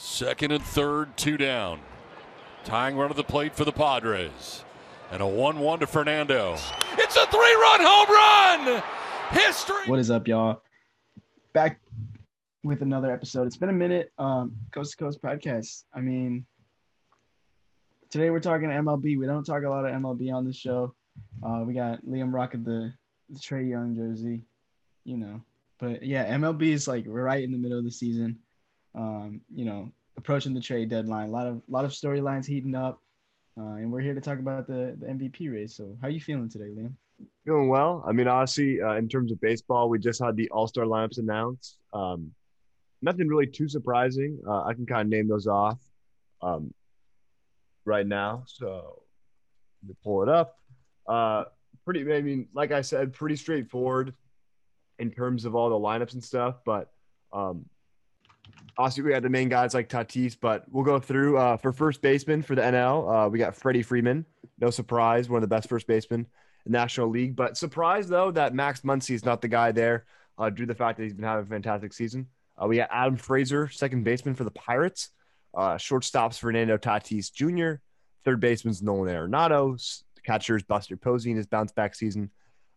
Second and third, two down. Tying run of the plate for the Padres. And a 1 1 to Fernando. It's a three run home run! History! What is up, y'all? Back with another episode. It's been a minute. Um, Coast to Coast podcast. I mean, today we're talking MLB. We don't talk a lot of MLB on this show. Uh, we got Liam rocking the, the Trae Young jersey, you know. But yeah, MLB is like right in the middle of the season. Um, you know, approaching the trade deadline. A lot of a lot of storylines heating up, uh, and we're here to talk about the the MVP race. So, how are you feeling today, Liam? Feeling well. I mean, honestly, uh, in terms of baseball, we just had the All Star lineups announced. Um, nothing really too surprising. Uh, I can kind of name those off um, right now. So, let me pull it up. Uh, pretty. I mean, like I said, pretty straightforward in terms of all the lineups and stuff. But um, obviously, we got the main guys like Tatis, but we'll go through uh, for first baseman for the NL. Uh, we got Freddie Freeman. No surprise, one of the best first basemen in National League. But surprise though that Max Muncy is not the guy there uh, due to the fact that he's been having a fantastic season. Uh, we got Adam Frazier, second baseman for the Pirates. Uh, shortstops Fernando Tatis Jr. Third baseman's Nolan Arenado. Catchers Buster Posey in his bounce back season.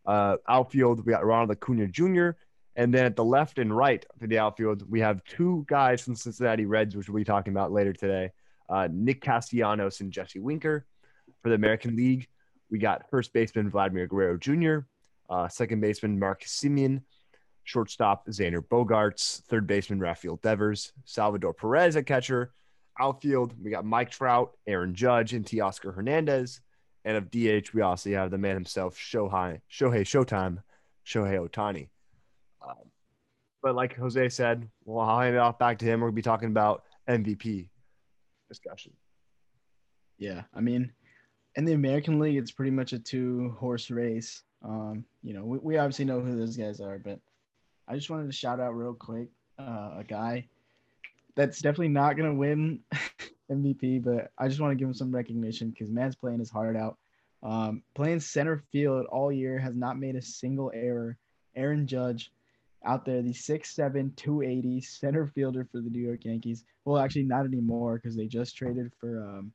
Uh, outfield, we got Ronald Acuna Jr. And then at the left and right for the outfield, we have two guys from Cincinnati Reds, which we'll be talking about later today. Uh, Nick Castellanos and Jesse Winker. For the American League, we got first baseman Vladimir Guerrero Jr., uh, second baseman Mark Semien, shortstop Xander Bogaerts, third baseman Rafael Devers, Salvador Perez at catcher. Outfield, we got Mike Trout, Aaron Judge, and Teoscar Hernandez. And of DH, we also have the man himself, Shohei, Shohei Showtime, Shohei Ohtani. Um, but like Jose said, well, I'll hand it off back to him. We'll be talking about MVP discussion. Yeah, I mean, in the American League, it's pretty much a two horse race. Um, you know, we, we obviously know who those guys are, but I just wanted to shout out real quick uh, a guy that's definitely not going to win MVP, but I just want to give him some recognition because man's playing his heart out. Um, playing center field all year has not made a single error. Aaron Judge out there, the 6'7, 280 center fielder for the New York Yankees. Well, actually, not anymore because they just traded for um,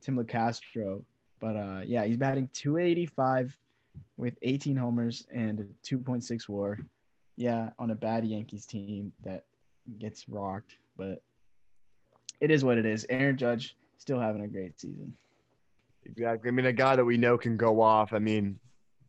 Tim Locastro. But uh, yeah, he's batting 285 with 18 homers and a 2.6 war. Yeah, on a bad Yankees team that gets rocked, but it is what it is. Aaron Judge still having a great season. Exactly. I mean, a guy that we know can go off. I mean,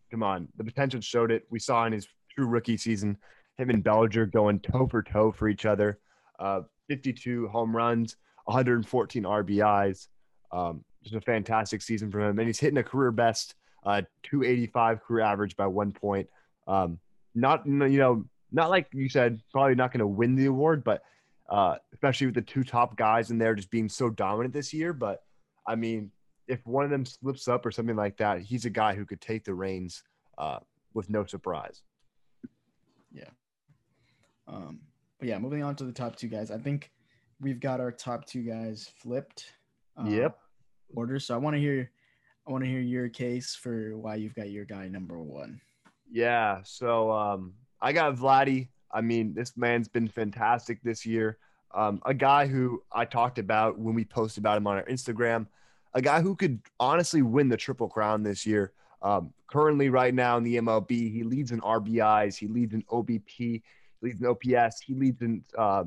come on, the potential showed it. We saw in his true rookie season him and Bellinger going toe for toe for each other. Uh, 52 home runs, 114 RBIs. Um, just a fantastic season for him, and he's hitting a career best uh, 285 career average by one point. Um, not you know not like you said probably not going to win the award, but uh, especially with the two top guys in there just being so dominant this year. But I mean, if one of them slips up or something like that, he's a guy who could take the reins uh, with no surprise. Um, but yeah, moving on to the top two guys. I think we've got our top two guys flipped. Uh, yep. Order. So I want to hear, I want to hear your case for why you've got your guy number one. Yeah. So um, I got Vladdy. I mean, this man's been fantastic this year. Um, a guy who I talked about when we posted about him on our Instagram, a guy who could honestly win the Triple Crown this year. Um, currently, right now in the MLB, he leads in RBIs, he leads in OBP, leads in OPS, he leads in uh,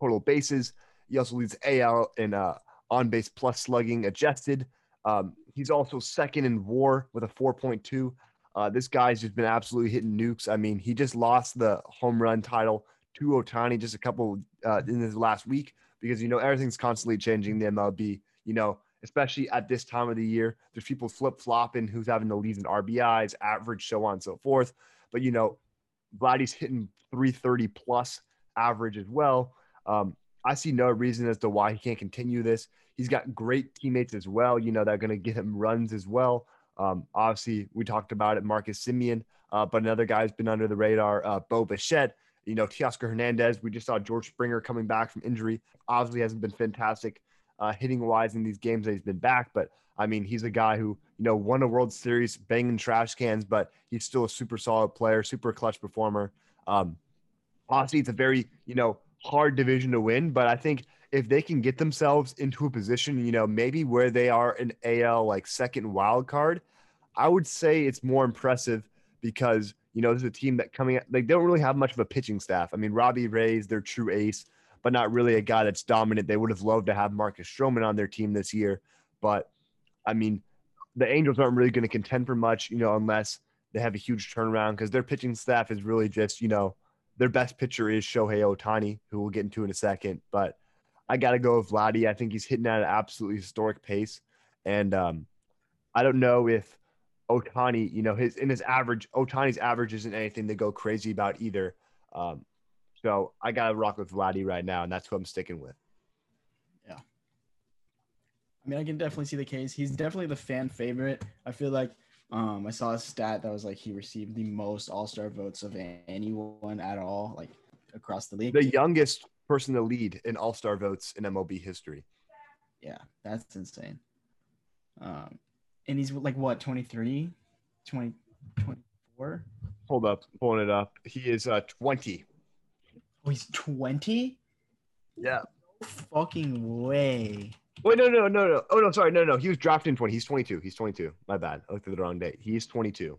total bases. He also leads AL in uh, on base plus slugging adjusted. Um, he's also second in WAR with a 4.2. Uh, this guy's just been absolutely hitting nukes. I mean, he just lost the home run title to Ohtani just a couple uh, in his last week because you know everything's constantly changing the MLB. You know, especially at this time of the year, there's people flip flopping who's having the leads in RBIs, average, so on and so forth. But you know, Vladdy's hitting 330 plus average as well. Um, I see no reason as to why he can't continue this. He's got great teammates as well. You know, that are going to get him runs as well. Um, obviously, we talked about it, Marcus Semien, uh, but another guy's been under the radar, uh, Bo Bichette. You know, Teoscar Hernandez. We just saw George Springer coming back from injury. Obviously, hasn't been fantastic uh, hitting wise in these games that he's been back, but I mean, he's a guy who you know won a World Series banging trash cans, but he's still a super solid player, super clutch performer. Um, obviously, it's a very you know hard division to win, but I think if they can get themselves into a position, you know, maybe where they are an AL like second wild card, I would say it's more impressive because you know this is a team that coming like they don't really have much of a pitching staff. I mean, Robbie Ray's their true ace, but not really a guy that's dominant. They would have loved to have Marcus Stroman on their team this year, but I mean, the Angels aren't really going to contend for much, you know, unless they have a huge turnaround because their pitching staff is really just, you know, their best pitcher is Shohei Ohtani, who we'll get into in a second. But I got to go with Vladdy. I think he's hitting at an absolutely historic pace. And um, I don't know if Ohtani, you know, his in his average, Ohtani's average isn't anything to go crazy about either. Um, so I got to rock with Vladdy right now, and that's who I'm sticking with. Yeah. I mean, I can definitely see the case. He's definitely the fan favorite. I feel like um, I saw a stat that was like he received the most All Star votes of anyone at all, like across the league. The youngest person to lead in All Star votes in MLB history. Yeah, that's insane. Um, and he's like what 23, 20, 24? Hold up, pulling it up. He is uh 20. Oh, he's 20? Yeah. No fucking way. Wait, no, no, no, no. Oh no, sorry, no, no. He was drafted in 20. He's 22. He's 22. My bad. I looked at the wrong date. He's 22.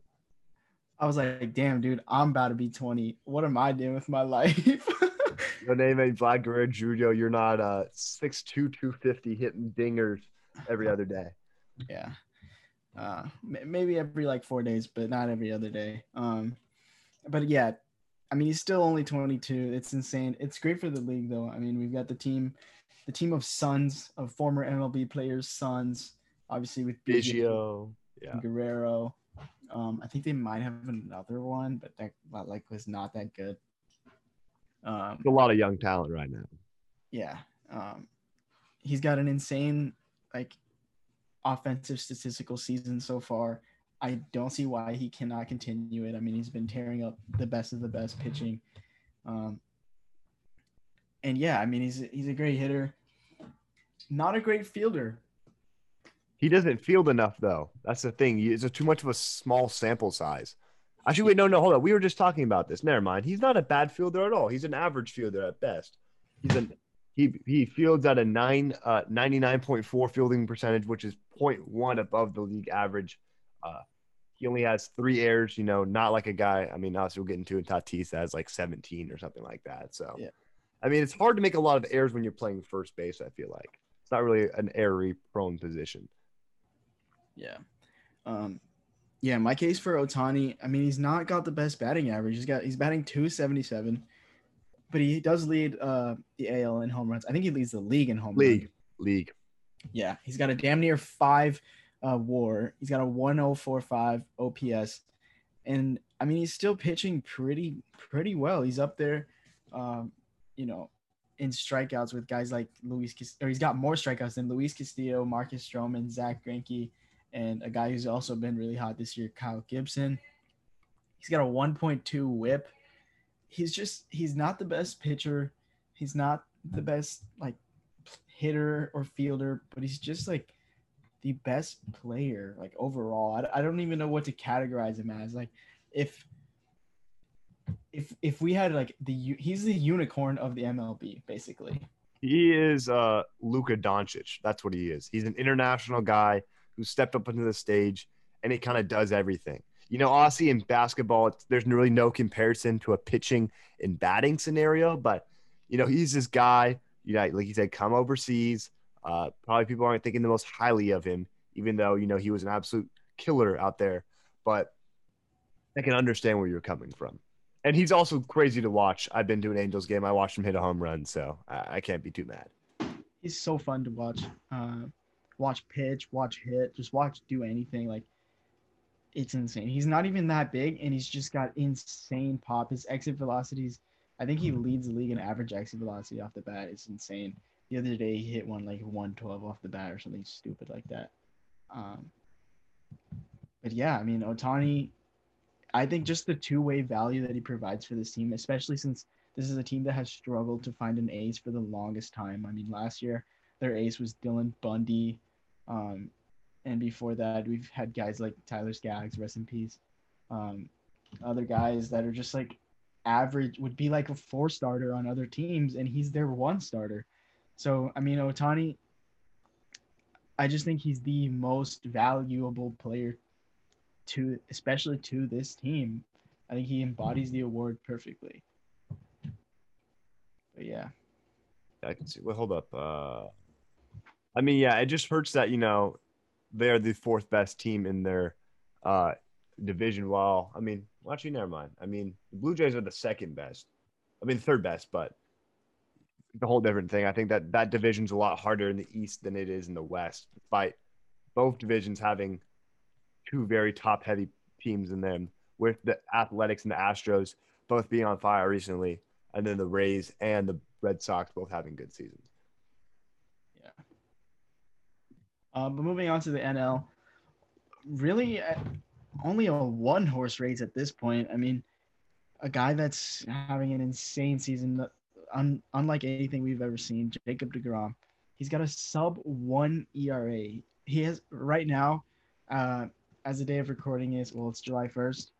I was like, damn, dude, I'm about to be 20. What am I doing with my life? Your name ain't Vlad Guerrero Jr. You're not uh 6'2", 250 hitting dingers every other day. Yeah. Uh, maybe every like four days, but not every other day. Um, but yeah, I mean, he's still only 22. It's insane. It's great for the league, though. I mean, we've got the team the team of sons of former MLB players' sons, obviously with Biggio, yeah, Guerrero. Um, I think they might have another one, but that like was not that good. Um, a lot of young talent right now. Yeah, um, he's got an insane like offensive statistical season so far. I don't see why he cannot continue it. I mean, he's been tearing up the best of the best pitching. Um, and yeah, I mean he's he's a great hitter, not a great fielder. He doesn't field enough though. That's the thing. It's too much of a small sample size. Actually, wait, no, no, hold on. We were just talking about this. Never mind. He's not a bad fielder at all. He's an average fielder at best. He's an he he fields at a nine uh 99.4 fielding percentage, which is 0.1 above the league average. Uh, he only has three errors. You know, not like a guy. I mean, obviously we'll get into it. Tatis has like 17 or something like that. So yeah. I mean, it's hard to make a lot of errors when you're playing first base. I feel like it's not really an error prone position. Yeah. Um, yeah, my case for Ohtani, I mean, he's not got the best batting average. He's got he's batting 277, but he does lead uh, the AL in home runs. I think he leads the league in home runs. league. League. Yeah, he's got a damn near five uh, WAR. He's got a 1045 OPS, and I mean, he's still pitching pretty pretty well. He's up there. Um, you know, in strikeouts with guys like Luis, or he's got more strikeouts than Luis Castillo, Marcus Stroman, Zack Greinke, and a guy who's also been really hot this year, Kyle Gibson. He's got a 1.2 WHIP. He's just he's not the best pitcher. He's not the best like hitter or fielder, but he's just like the best player like overall. I, I don't even know what to categorize him as. Like if if if we had like the he's the unicorn of the MLB basically. He is uh Luka Doncic. That's what he is. He's an international guy who stepped up into the stage and he kind of does everything. You know, Aussie in basketball, there's really no comparison to a pitching and batting scenario, but you know, he's this guy, you know, like he said, come overseas. Uh, probably people aren't thinking the most highly of him, even though, you know, he was an absolute killer out there. But I can understand where you're coming from and he's also crazy to watch. I've been to an Angels game. I watched him hit a home run, so I, I can't be too mad. He's so fun to watch. Uh, watch pitch, watch hit, just watch do anything. Like it's insane. He's not even that big, and he's just got insane pop. His exit velocities. I think he leads the league in average exit velocity off the bat. It's insane. The other day he hit one like 112 off the bat or something stupid like that. Um, but yeah, I mean Ohtani, I think just the two way value that he provides for this team, especially since this is a team that has struggled to find an ace for the longest time. I mean, last year their ace was Dylan Bundy. Um, and before that, we've had guys like Tyler Skaggs, rest in peace. Um, other guys that are just like average would be like a four starter on other teams, and he's their one starter. So I mean, Ohtani, I just think he's the most valuable player to, especially to this team. I think he embodies the award perfectly. But yeah. I can see. Well, hold up. Uh, I mean, yeah, it just hurts that you know they are the fourth best team in their uh, division. While I mean, actually, never mind. I mean, the Blue Jays are the second best. I mean, third best, but the whole different thing. I think that that division's a lot harder in the East than it is in the West, despite both divisions having two very top heavy teams in them, with the Athletics and the Astros both being on fire recently, and then the Rays and the Red Sox both having good seasons. Yeah. Uh, but moving on to the NL, really uh, only a one horse race at this point. I mean, a guy that's having an insane season, un- unlike anything we've ever seen, Jacob DeGrom. He's got a sub one ERA. He has right now, uh, as the day of recording is, well, it's July 1st.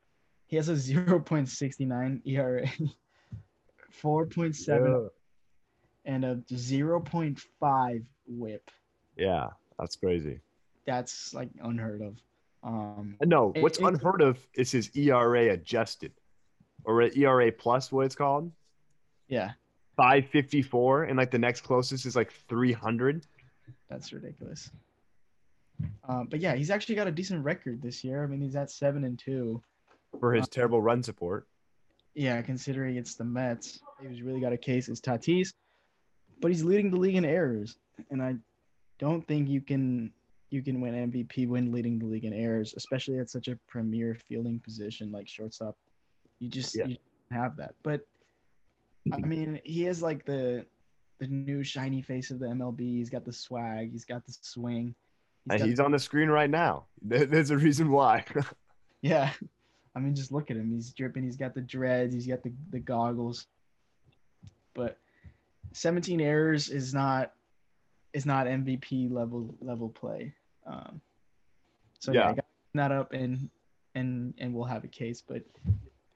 He has a 0.69 ERA, 4.7 and a 0.5 whip. Yeah, that's crazy. That's like unheard of. Um, no, what's it- unheard of is his ERA adjusted, or ERA plus, what it's called, yeah, five fifty four, and like the next closest is like three hundred. that's ridiculous. Um, but yeah, he's actually got a decent record this year. I mean, he's at seven and two. for his terrible run support. Yeah, considering it's the Mets, he's really got a case as Tatis, but he's leading the league in errors, and I don't think you can you can win MVP when leading the league in errors, especially at such a premier fielding position like shortstop. You just Yeah. you don't have that. But I mean, he is like the the new shiny face of the MLB. He's got the swag. He's got the swing. Got- he's on the screen right now. There's a reason why. Yeah. I mean, just look at him. He's dripping. He's got the dreads. He's got the, the goggles. But 17 errors is not is not MVP level level play. Um, so yeah, Yeah. I got that up and and and we'll have a case. But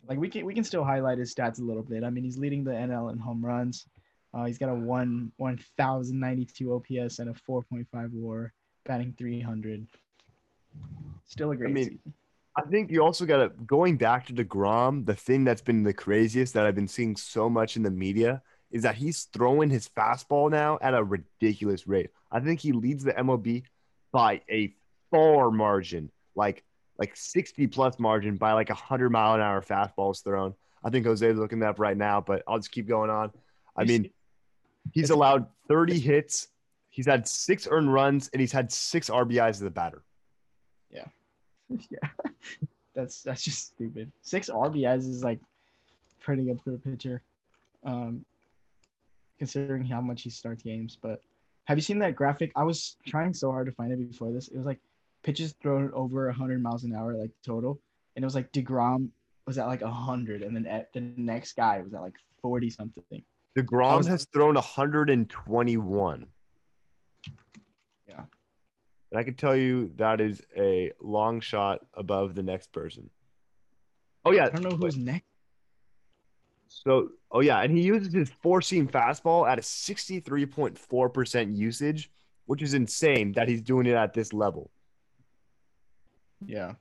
like we can we can still highlight his stats a little bit. I mean, he's leading the NL in home runs. Uh, he's got a one one thousand ninety two OPS and a 4.5 WAR, batting 300. Still a great mean, season. I think you also got to going back to Degrom. The thing that's been the craziest that I've been seeing so much in the media is that he's throwing his fastball now at a ridiculous rate. I think he leads the MLB by a far margin, like like sixty plus margin by like a hundred mile an hour fastballs thrown. I think Jose's looking that up right now, but I'll just keep going on. I mean, he's allowed thirty hits. He's had six earned runs and he's had six RBIs as a batter. Yeah. yeah, that's that's just stupid. Six RBIs is like pretty good for a pitcher, um, considering how much he starts games. But have you seen that graphic? I was trying so hard to find it before this. It was like pitches thrown over hundred miles an hour, like total, and it was like Degrom was at like hundred, and then at the next guy was at like forty something. DeGrom was- has thrown 121. Yeah. And I can tell you that is a long shot above the next person. Oh, yeah. I don't know who's next. So, oh, yeah. And he uses his four seam fastball at a 63.4% usage, which is insane that he's doing it at this level. Yeah.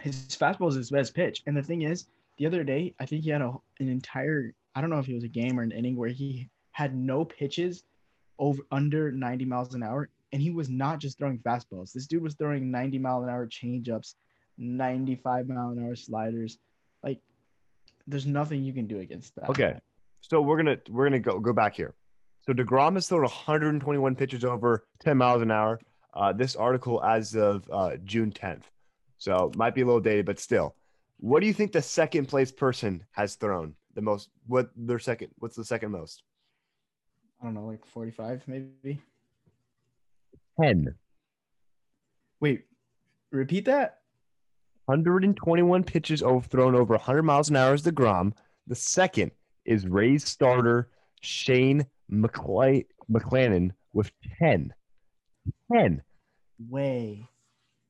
His fastball is his best pitch. And the thing is, the other day, I think he had a, an entire, I don't know if it was a game or an inning where he had no pitches over under 90 miles an hour. And he was not just throwing fastballs. This dude was throwing 90 mile an hour changeups, 95 mile an hour sliders. Like, there's nothing you can do against that. Okay. So we're gonna we're gonna go go back here. So Degrom has thrown 121 pitches over 10 miles an hour. Uh, this article as of uh, June 10th, so might be a little dated, but still. What do you think the second place person has thrown the most? What their second? What's the second most? I don't know, like 45 maybe. 10. Wait, repeat that? 121 pitches over, thrown over 100 miles an hour is Degrom. The second is Rays starter Shane McClay, McClannon with 10. 10. Way.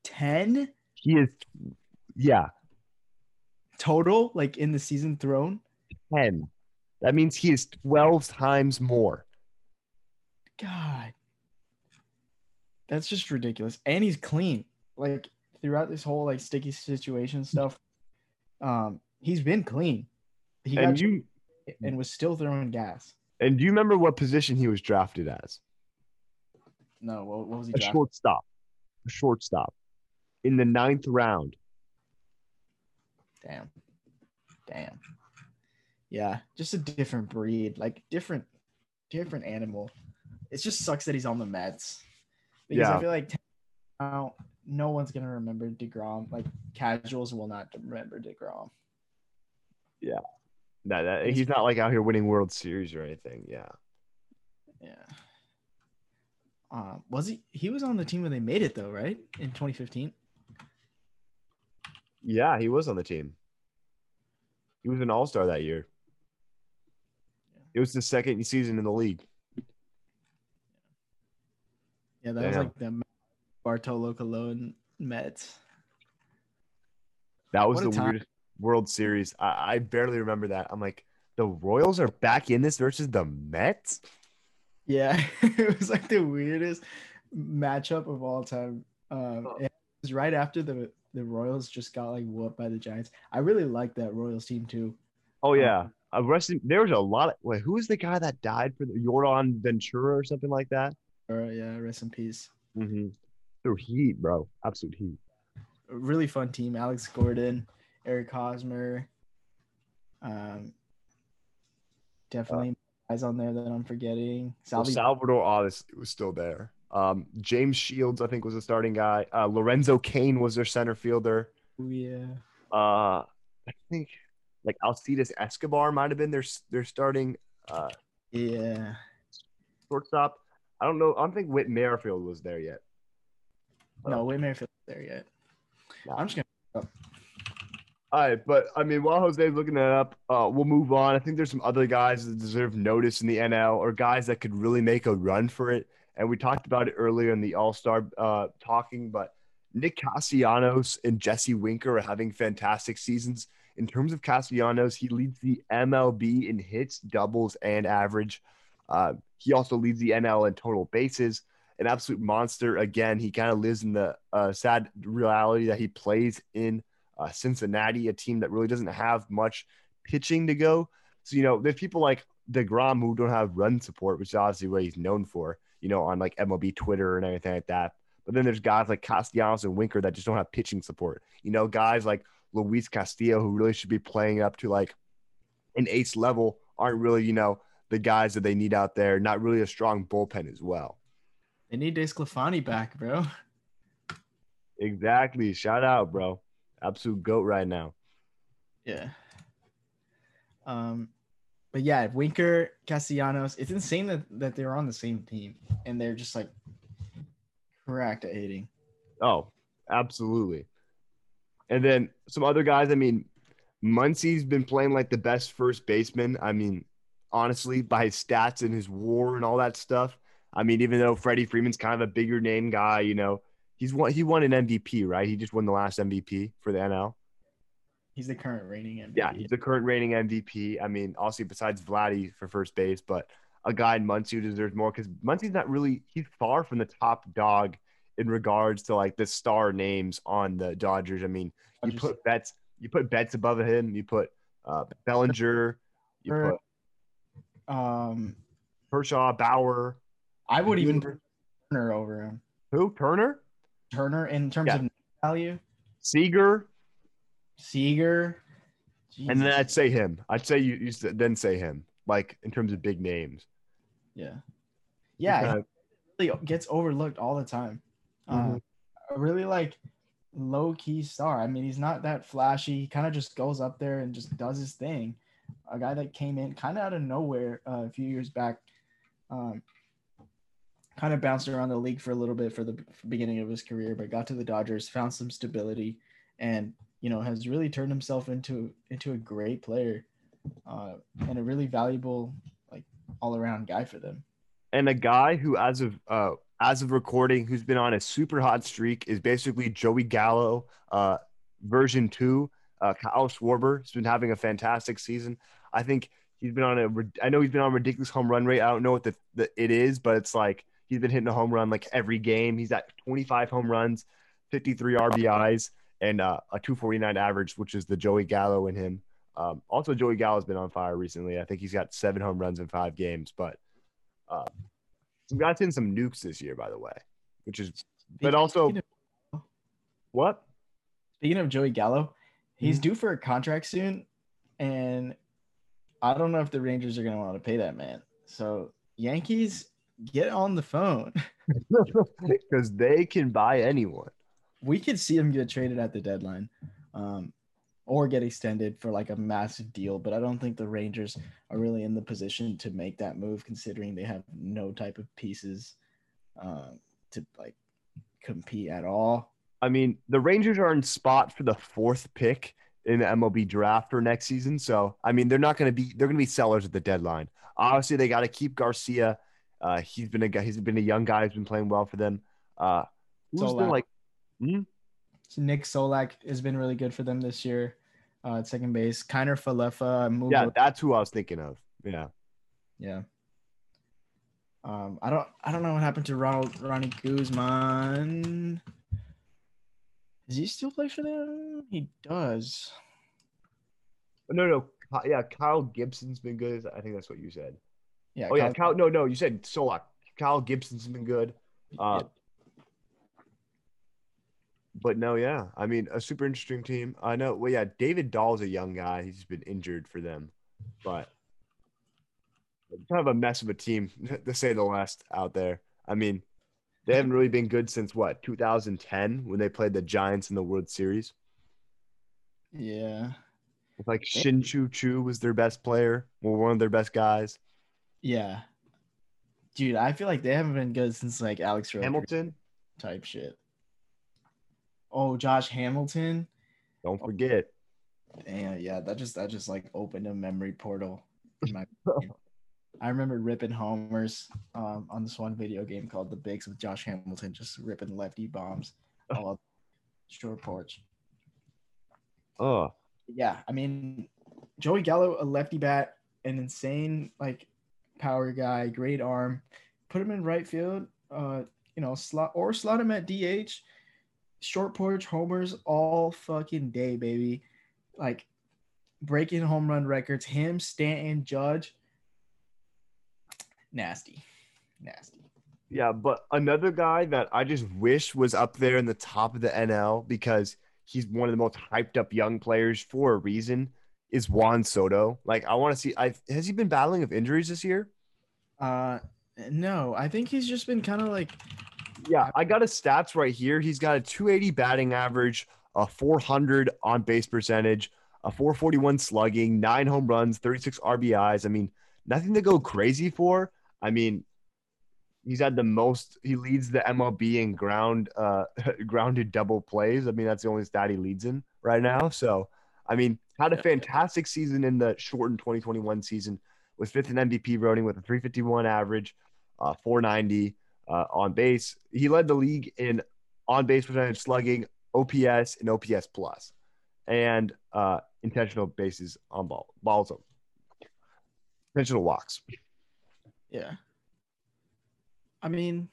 10? He is, yeah. total, like in the season thrown. 10. That means he is 12 times more. God, that's just ridiculous. And he's clean. Like throughout this whole like sticky situation stuff, um, he's been clean. He And got you and was still throwing gas. and do you remember what position he was drafted as? No, what, what was he? A drafted? shortstop. A shortstop. In the ninth round. Damn. Damn. Yeah, just a different breed, like different, different animal. It just sucks that he's on the Mets because Yeah. I feel like now no one's gonna remember Degrom. Like casuals will not remember Degrom. That, that- he's not like out here winning World Series or anything. Yeah. Yeah. Um, was he? He was on the team when they made it though, right? In 2015. Yeah, he was on the team. He was an all star that year. It was the second season in the league. Yeah, that was like the Bartolo Colon Mets. That was What the weirdest World Series. I, I barely remember that. I'm like, the Royals are back in this versus the Mets. Yeah, it was like the weirdest matchup of all time. Um, Oh. it was right after the the Royals just got like whooped by the Giants. I really liked that Royals team too. Oh yeah, uh, rest in- there was a lot. Of, wait, who was the guy that died for the Jordan Ventura or something like that? Or yeah, rest in peace. Mm-hmm. Threw heat, bro. Absolute heat. A really fun team. Alex Gordon, Eric Hosmer. Um, definitely guys on there that I'm forgetting. Well, Salvy. Salvador obviously was still there. Um, James Shields, I think, was the starting guy. Uh, Lorenzo Cain was their center fielder. yeah. Uh, I think like Alcides Escobar might have been their their starting uh, Yeah. shortstop. I don't know. I don't think Whit Merrifield was there yet. No, Whit Merrifield's there yet. I'm just gonna. All right, but I mean, while Jose's looking that up, uh, we'll move on. I think there's some other guys that deserve notice in the NL or guys that could really make a run for it. And we talked about it earlier in the All Star uh, talking, but Nick Castellanos and Jesse Winker are having fantastic seasons. In terms of Castellanos, he leads the MLB in hits, doubles, and average. Uh, he also leads the NL in total bases. An absolute monster. Again, he kind of lives in the uh, sad reality that he plays in uh, Cincinnati, a team that really doesn't have much pitching to go. So, you know, there's people like DeGrom who don't have run support, which is obviously what he's known for, you know, on like MLB Twitter and everything like that. But then there's guys like Castellanos and Winker that just don't have pitching support. You know, guys like Luis Castillo, who really should be playing up to like an ace level, aren't really, you know, the guys that they need out there. Not really a strong bullpen as well. They need Desclafani back, bro. Exactly. Shout out, bro. Absolute goat right now. Yeah. Um, but yeah, Winker, Castellanos, it's insane that, that they're on the same team and they're just like correct at hitting. Oh, absolutely. And then some other guys. I mean, Muncy's been playing like the best first baseman. I mean, honestly, by his stats and his WAR and all that stuff. I mean, even though Freddie Freeman's kind of a bigger name guy, you know, he's won. He won an MVP, right? He just won the last MVP for the NL. He's the current reigning MVP. Yeah, he's the current reigning MVP. I mean, obviously besides Vladdy for first base, but a guy in Muncy who deserves more because Muncy's not really he's far from the top dog in regards to like the star names on the Dodgers. I mean, you put Betts, you put Betts above him, you put uh, Bellinger, you put um, Kershaw, Bauer, I would even Turner over him. who Turner, Turner in terms Yeah. of value, Seager, Seager, and then I'd say him. I'd say you, you then say him, like in terms of big names. yeah, yeah, really gets overlooked all the time. Uh, Mhm. a really like low key star. I mean, he's not that flashy. He kind of just goes up there and just does his thing. A guy that came in kind of out of nowhere uh, a few years back, um, kind of bounced around the league for a little bit for the beginning of his career, but got to the Dodgers, found some stability, and you know has really turned himself into into a great player uh, and a really valuable like all around guy for them. and a guy who, as of uh, as of recording, who's been on a super hot streak is basically Joey Gallo, uh, version two. Uh, Kyle Schwarber has been having a fantastic season. I think he's been on a. I know he's been on a ridiculous home run rate. I don't know what the, the it is, but it's like he's been hitting a home run like every game. He's at 25 home runs, 53 RBIs, and uh, a 249 average, which is the Joey Gallo in him. Um, also, Joey Gallo's been on fire recently. I think he's got seven home runs in five games. But uh, some guys hitting some nukes this year, by the way, which is. But also, what? Speaking of Joey Gallo, he's mm-hmm. due for a contract soon, and I don't know if the Rangers are going to want to pay that man. So Yankees, get on the phone because they can buy anyone. We could see him get traded at the deadline, um, or get extended for like a massive deal. But I don't think the Rangers are really in the position to make that move, considering they have no type of pieces uh, to like compete at all. I mean, the Rangers are in spot for the fourth pick in the MLB draft for next season. So, I mean, they're not going to be they're going to be sellers at the deadline. Obviously, they got to keep Garcia. Uh, he's been a guy. He's been a young guy who's been playing well for them. Uh, who's Solak. been like? Hmm? Nick Solak has been really good for them this year. Uh, at second base, Kiner Falefa. Yeah, that's who I was thinking of. Yeah. Yeah. Um, I don't I don't know what happened to Ronald Ronnie Guzman. Does he still play for them? He does. No, no, yeah. Kyle Gibson's been good. I think that's what you said. Yeah. Oh Kyle, yeah. Kyle. No, no. You said Solak. Kyle Gibson's been good. Uh, But no, yeah. I mean, a super interesting team. I know. Well, yeah. David Dahl's a young guy. He's been injured for them, but kind of a mess of a team to say the least out there. I mean, they haven't really been good since what 2010 when they played the Giants in the World Series. Yeah. like Shin-Soo Choo was their best player, or one of their best guys. Yeah. Dude, I feel like they haven't been good since like Alex Roker Hamilton type shit. Oh, Josh Hamilton. Don't forget. Damn, yeah, that just that just like opened a memory portal in my I remember ripping homers um, on this one video game called The Bigs with Josh Hamilton, just ripping lefty bombs all up short porch. Oh. Yeah, I mean, Joey Gallo, a lefty bat, an insane like power guy, great arm. Put him in right field, uh, you know, slot or slot him at DH. Short porch homers all fucking day, baby. Like breaking home run records. Him, Stanton, Judge nasty, nasty. Yeah, but another guy that I just wish was up there in the top of the NL because he's one of the most hyped up young players for a reason is Juan Soto. Like I want to see I has he been battling of injuries this year? Uh no, I think he's just been kind of like Yeah, I got his stats right here. He's got a 280 batting average, a 400 on base percentage, a 441 slugging, 9 home runs, 36 RBIs. I mean, nothing to go crazy for, I mean, he's had the most. He leads the MLB in ground uh, grounded double plays. I mean, that's the only stat he leads in right now. So, I mean, had a fantastic season in the shortened 2021 season. Was fifth in MVP voting with a 351 average, uh, 490 uh, on base. He led the league in on base percentage, slugging, OPS, and OPS plus, and uh, intentional bases on ball balls, intentional walks. Yeah. I mean,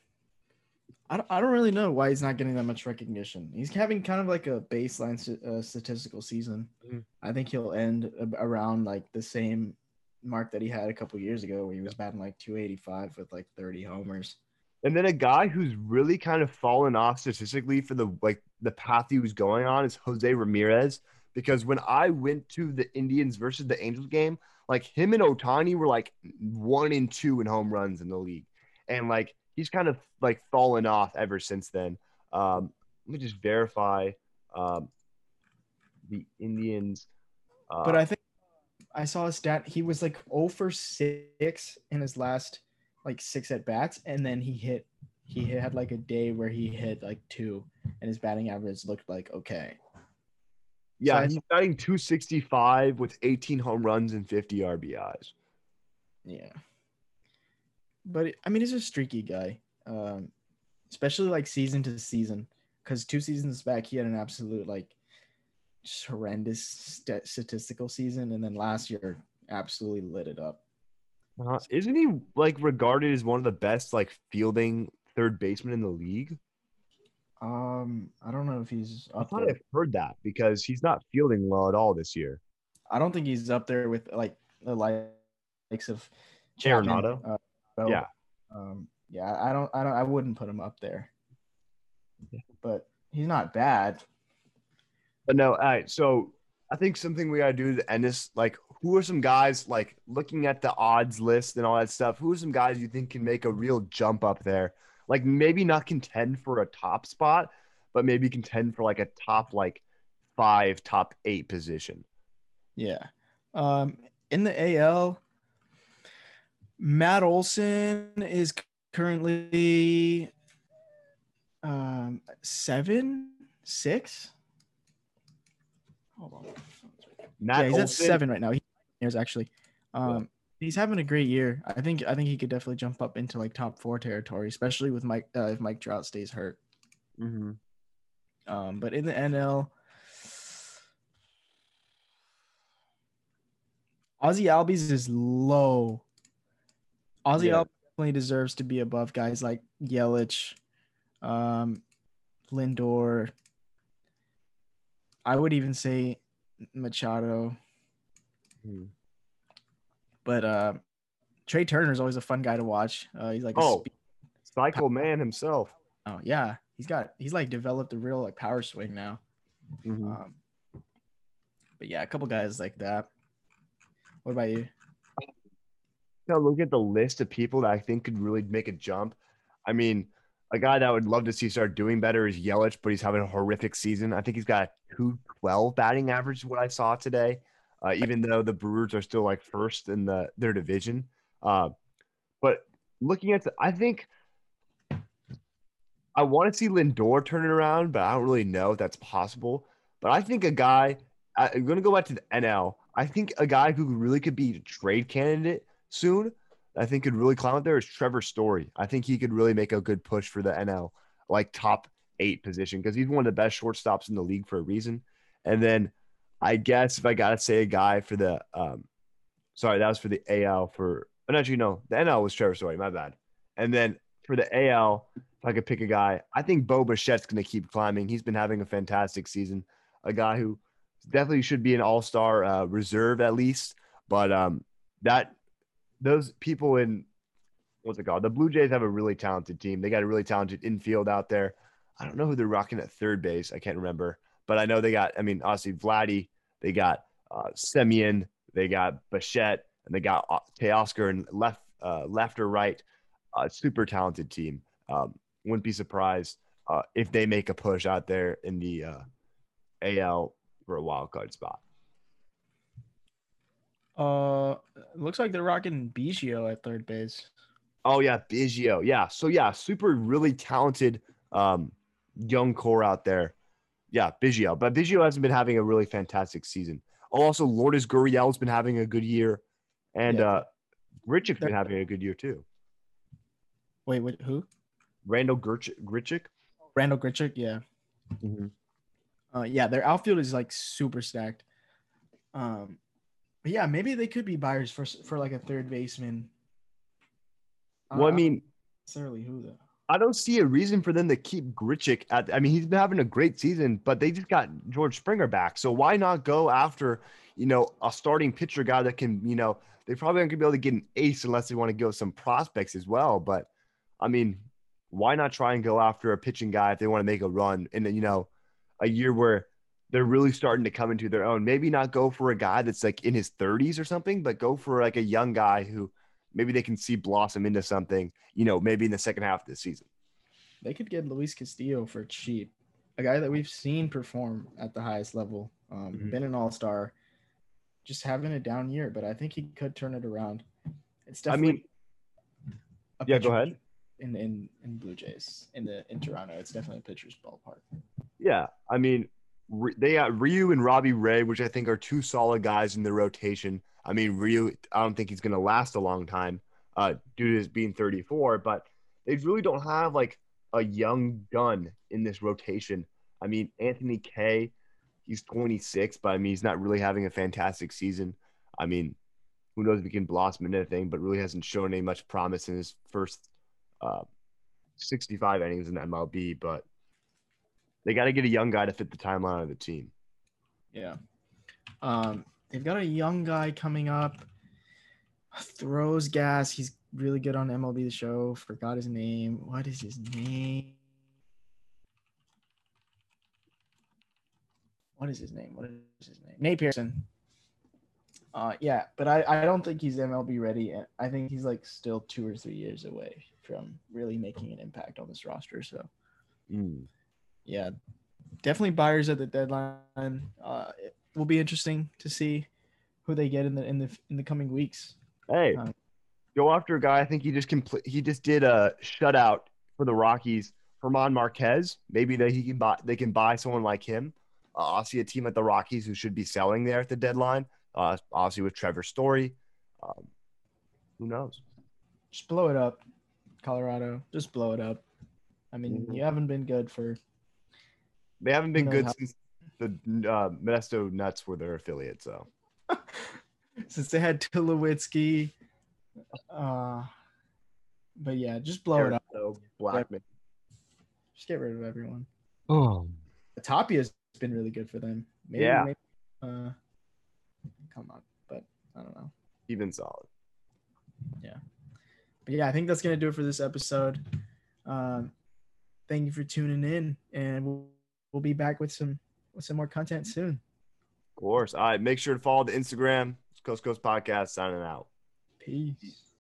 I don't, I don't really know why he's not getting that much recognition. He's having kind of like a baseline uh, statistical season. Mm-hmm. I think he'll end around like the same mark that he had a couple years ago, where he was batting like 285 with like 30 homers. And then a guy who's really kind of fallen off statistically for the like the path he was going on is Jose Ramirez. Because when I went to the Indians versus the Angels game, like him and Ohtani were like one and two in home runs in the league, and like he's kind of like fallen off ever since then. Um, let me just verify um, the Indians. Uh, but I think I saw a stat. He was like 0 for six in his last like six at bats, and then he hit. He had like a day where he hit like two, and his batting average looked like okay. Yeah, so he's batting 265 with 18 home runs and 50 RBIs. Yeah. But I mean, he's a streaky guy, um, especially like season to season. Because two seasons back, he had an absolute like horrendous st- statistical season, and then last year absolutely lit it up. Uh, isn't he like regarded as one of the best like fielding third baseman in the league? Um, I don't know if he's I thought there. I've heard that because he's not fielding well at all this year. I don't think he's up there with like the likes of Arenado? Uh, Yeah. Um, yeah, I don't, I don't, I wouldn't put him up there. But he's not bad. But no, all right. So I think something we gotta do to end this, like, who are some guys like looking at the odds list and all that stuff? Who are some guys you think can make a real jump up there? Like maybe not contend for a top spot, but maybe contend for like a top like five, top eight position. Yeah. Um, in the AL, Matt Olson is currently um seven, six. Hold on. Matt yeah, he's at seven right now. He is actually. Um, he's having a great year. I think I think he could definitely jump up into like top four territory, especially with Mike uh, if Mike Trout stays hurt. Mhm. Um, but in the NL, Ozzie Albies is low. Ozzie Yeah. Definitely deserves to be above guys like Yelich, um, Lindor. I would even say Machado, Mhm. but uh, Trea Turner is always a fun guy to watch. Uh, he's like, a Oh. speed- Cycle man himself. oh yeah, he's got he's like developed a real like power swing now. Mhm. Um, but yeah, a couple guys like that. What about you? Now look at the list of people that I think could really make a jump. I mean, a guy that I would love to see start doing better is Yelich, but he's having a horrific season. I think he's got a 212 batting average, what I saw today, uh, even though the Brewers are still like first in the their division. Uh, but looking at the, I think I want to see Lindor turn it around, but I don't really know if that's possible. But I think a guy, I- I'm going to go back to the NL. I think a guy who really could be a trade candidate soon, I think could really climb up there is Trevor Story. I think he could really make a good push for the NL, like top eight position, because he's one of the best shortstops in the league for a reason. And then I guess if I got to say a guy for the, um, sorry, that was for the AL for, oh, no, actually, no, the NL was Trevor Story, my bad. And then for the AL, if I could pick a guy, I think Bo Bichette's to keep climbing. He's been having a fantastic season. A guy who definitely should be an All Star uh, reserve at least. But um, that those people in what's it called? The Blue Jays have a really talented team. They got a really talented infield out there. I don't know who they're rocking at third base. I can't remember, but I know they got. I mean, obviously Vladdy. They got uh, Semien. They got Bichette, and they got uh, Teoscar and left, uh, left or right. Uh, super talented team. Um, wouldn't be surprised uh, if they make a push out there in the uh, AL for a wild card spot. Uh, looks like they're rocking Biggio at third base. Oh yeah, Biggio. Yeah. So yeah, super really talented um young core out there. Yeah, Biggio. But Biggio hasn't been having a really fantastic season. Oh, also Lourdes Gurriel's been having a good year. And Yeah. uh Grichuk's been having a good year too. Wait, what, who? Randall. Grichuk? Randall Grichuk. Yeah. Uh, yeah, their outfield is like super stacked. Um, but yeah, maybe they could be buyers for for like a third baseman. Well, I Uh, mean, necessarily who though? I don't see a reason for them to keep Grichuk at. I mean, he's been having a great season, but they just got George Springer back. So why not go after, you know, a starting pitcher guy that can, you know, they probably aren't gonna be able to get an ace unless they want to go some prospects as well. But I mean, why not try and go after a pitching guy if they want to make a run in, you know, a year where they're really starting to come into their own? Maybe not go for a guy that's like in his 30s or something, but go for like a young guy who maybe they can see blossom into something, you know, maybe in the second half of the season. They could get Luis Castillo for cheap, a guy that we've seen perform at the highest level. Um, Mhm. Been an all star, just having a down year, but I think he could turn it around. It's definitely. I mean, yeah, go ahead. In in in Blue Jays in the in Toronto, it's definitely a pitcher's ballpark. Yeah, I mean, they got Ryu and Robbie Ray, which I think are two solid guys in the rotation. I mean, Ryu, I don't think he's going to last a long time uh, due to his being 34, but they really don't have like a young gun in this rotation. I mean, Anthony Kay, he's 26, but I mean, he's not really having a fantastic season. I mean, who knows if he can blossom into anything, but really hasn't shown any much promise in his first uh, 65 innings in MLB. But they got to get a young guy to fit the timeline of the team. Yeah. Um, they've got a young guy coming up. Throws gas. He's really good on MLB the show. Forgot his name. What is his name? What is his name? What is his name? Nate Pearson. Uh, yeah, but I, I don't think he's MLB ready. I think he's like still two or three years away from really making an impact on this roster. So, Mm. Yeah, definitely buyers at the deadline. Uh, it will be interesting to see who they get in the in the in the coming weeks. Hey, Um, go after a guy. I think he just complete. He just did a shutout for the Rockies. German Marquez. Maybe they he can buy. They can buy someone like him. Uh, obviously, a team at the Rockies who should be selling there at the deadline. Uh, obviously, with Trevor Story. Um, who knows? Just blow it up, Colorado. Just blow it up. I mean, Mhm. you haven't been good for They haven't been good since the uh, Modesto Nuts were their affiliate. So since they had Tulowitzki. Uh, but yeah, just blow it up. So Blackmon. Just get rid of everyone. Oh, Tapia's been really good for them. Maybe, Yeah. maybe, uh, come on, but I don't know. even solid. Yeah. But yeah, I think that's gonna do it for this episode. Um, thank you for tuning in, and we'll, we'll be back with some with some more content soon. Of course. All right. Make sure to follow the Instagram. Coast Coast Podcast signing out. Peace.